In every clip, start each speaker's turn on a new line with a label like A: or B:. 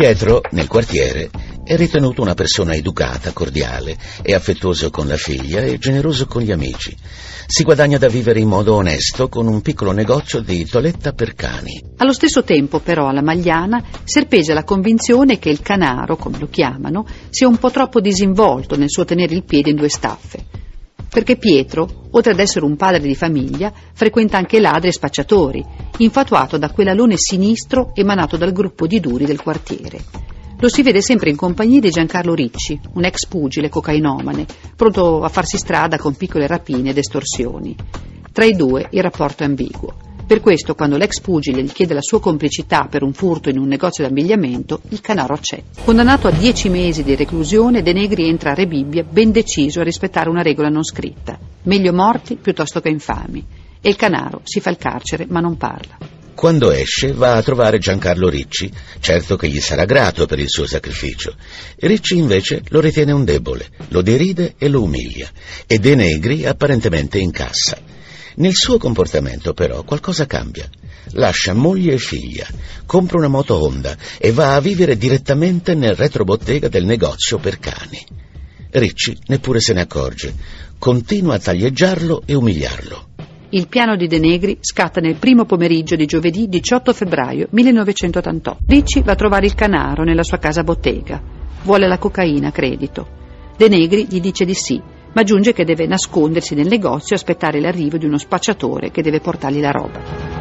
A: Pietro, nel quartiere, è ritenuto una persona educata, cordiale, è affettuoso con la figlia e generoso con gli amici. Si guadagna da vivere in modo onesto con un piccolo negozio di toletta per cani.
B: Allo stesso tempo, però, alla Magliana serpeggia la convinzione che il canaro, come lo chiamano, sia un po' troppo disinvolto nel suo tenere il piede in due staffe. Perché Pietro, oltre ad essere un padre di famiglia, frequenta anche ladri e spacciatori, infatuato da quell'alone sinistro emanato dal gruppo di duri del quartiere. Lo si vede sempre in compagnia di Giancarlo Ricci, un ex pugile cocainomane, pronto a farsi strada con piccole rapine ed estorsioni. Tra i due il rapporto è ambiguo. Per questo, quando l'ex pugile gli chiede la sua complicità per un furto in un negozio d'abbigliamento, il canaro accetta. Condannato a dieci mesi di reclusione, De Negri entra a Rebibbia ben deciso a rispettare una regola non scritta. Meglio morti piuttosto che infami. E il canaro si fa il carcere ma non parla.
A: Quando esce va a trovare Giancarlo Ricci, certo che gli sarà grato per il suo sacrificio. Ricci invece lo ritiene un debole, lo deride e lo umilia, e De Negri apparentemente incassa. Nel suo comportamento però qualcosa cambia. Lascia moglie e figlia, compra una moto Honda e va a vivere direttamente nel retrobottega del negozio per cani. Ricci neppure se ne accorge, continua a taglieggiarlo e umiliarlo.
B: Il piano di De Negri scatta nel primo pomeriggio di giovedì 18 febbraio 1988. Ricci va a trovare il canaro nella sua casa bottega. Vuole la cocaina credito. De Negri gli dice di sì, ma aggiunge che deve nascondersi nel negozio e aspettare l'arrivo di uno spacciatore che deve portargli la roba.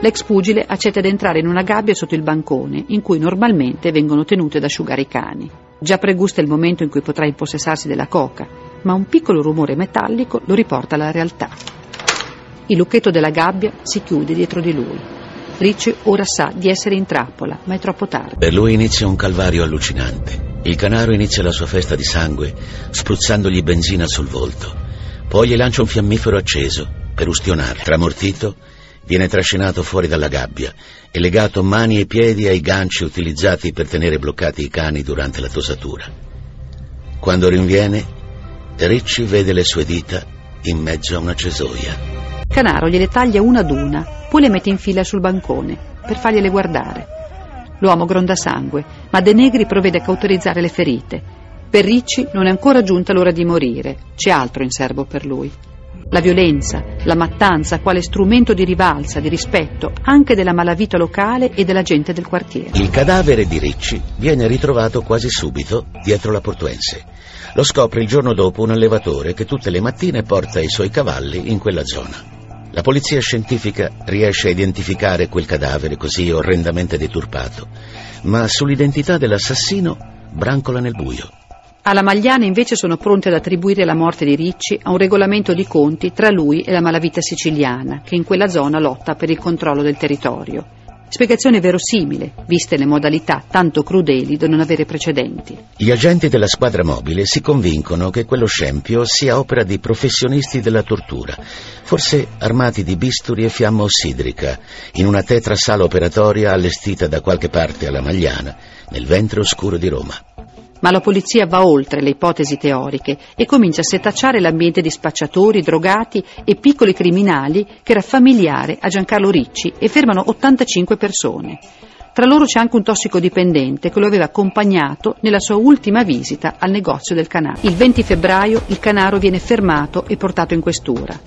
B: L'ex pugile accetta di entrare in una gabbia sotto il bancone, in cui normalmente vengono tenute ad asciugare i cani. Già pregusta il momento in cui potrà impossessarsi della coca, ma un piccolo rumore metallico lo riporta alla realtà. Il lucchetto della gabbia si chiude dietro di lui. Ricci ora sa di essere in trappola, ma è troppo tardi.
A: Per lui inizia un calvario allucinante. Il canaro inizia la sua festa di sangue spruzzandogli benzina sul volto. Poi gli lancia un fiammifero acceso per ustionare. Tramortito, viene trascinato fuori dalla gabbia e legato mani e piedi ai ganci utilizzati per tenere bloccati i cani durante la tosatura. Quando rinviene, Ricci vede le sue dita in mezzo a una cesoia.
B: Canaro gliele taglia una ad una, poi le mette in fila sul bancone, per fargliele guardare. L'uomo gronda sangue, ma De Negri provvede a cauterizzare le ferite. Per Ricci non è ancora giunta l'ora di morire, c'è altro in serbo per lui. La violenza, la mattanza quale strumento di rivalsa, di rispetto anche della malavita locale e della gente del quartiere.
A: Il cadavere di Ricci viene ritrovato quasi subito dietro la Portuense. Lo scopre il giorno dopo un allevatore che tutte le mattine porta i suoi cavalli in quella zona. La polizia scientifica riesce a identificare quel cadavere così orrendamente deturpato, ma sull'identità dell'assassino brancola nel buio.
B: Alla Magliana invece sono pronti ad attribuire la morte di Ricci a un regolamento di conti tra lui e la malavita siciliana, che in quella zona lotta per il controllo del territorio. Spiegazione verosimile, viste le modalità tanto crudeli da non avere precedenti.
A: Gli agenti della squadra mobile si convincono che quello scempio sia opera di professionisti della tortura, forse armati di bisturi e fiamma ossidrica, in una tetra sala operatoria allestita da qualche parte alla Magliana, nel ventre oscuro di Roma.
B: Ma la polizia va oltre le ipotesi teoriche e comincia a setacciare l'ambiente di spacciatori, drogati e piccoli criminali che era familiare a Giancarlo Ricci e fermano 85 persone. Tra loro c'è anche un tossicodipendente che lo aveva accompagnato nella sua ultima visita al negozio del Canaro. Il 20 febbraio il Canaro viene fermato e portato in questura.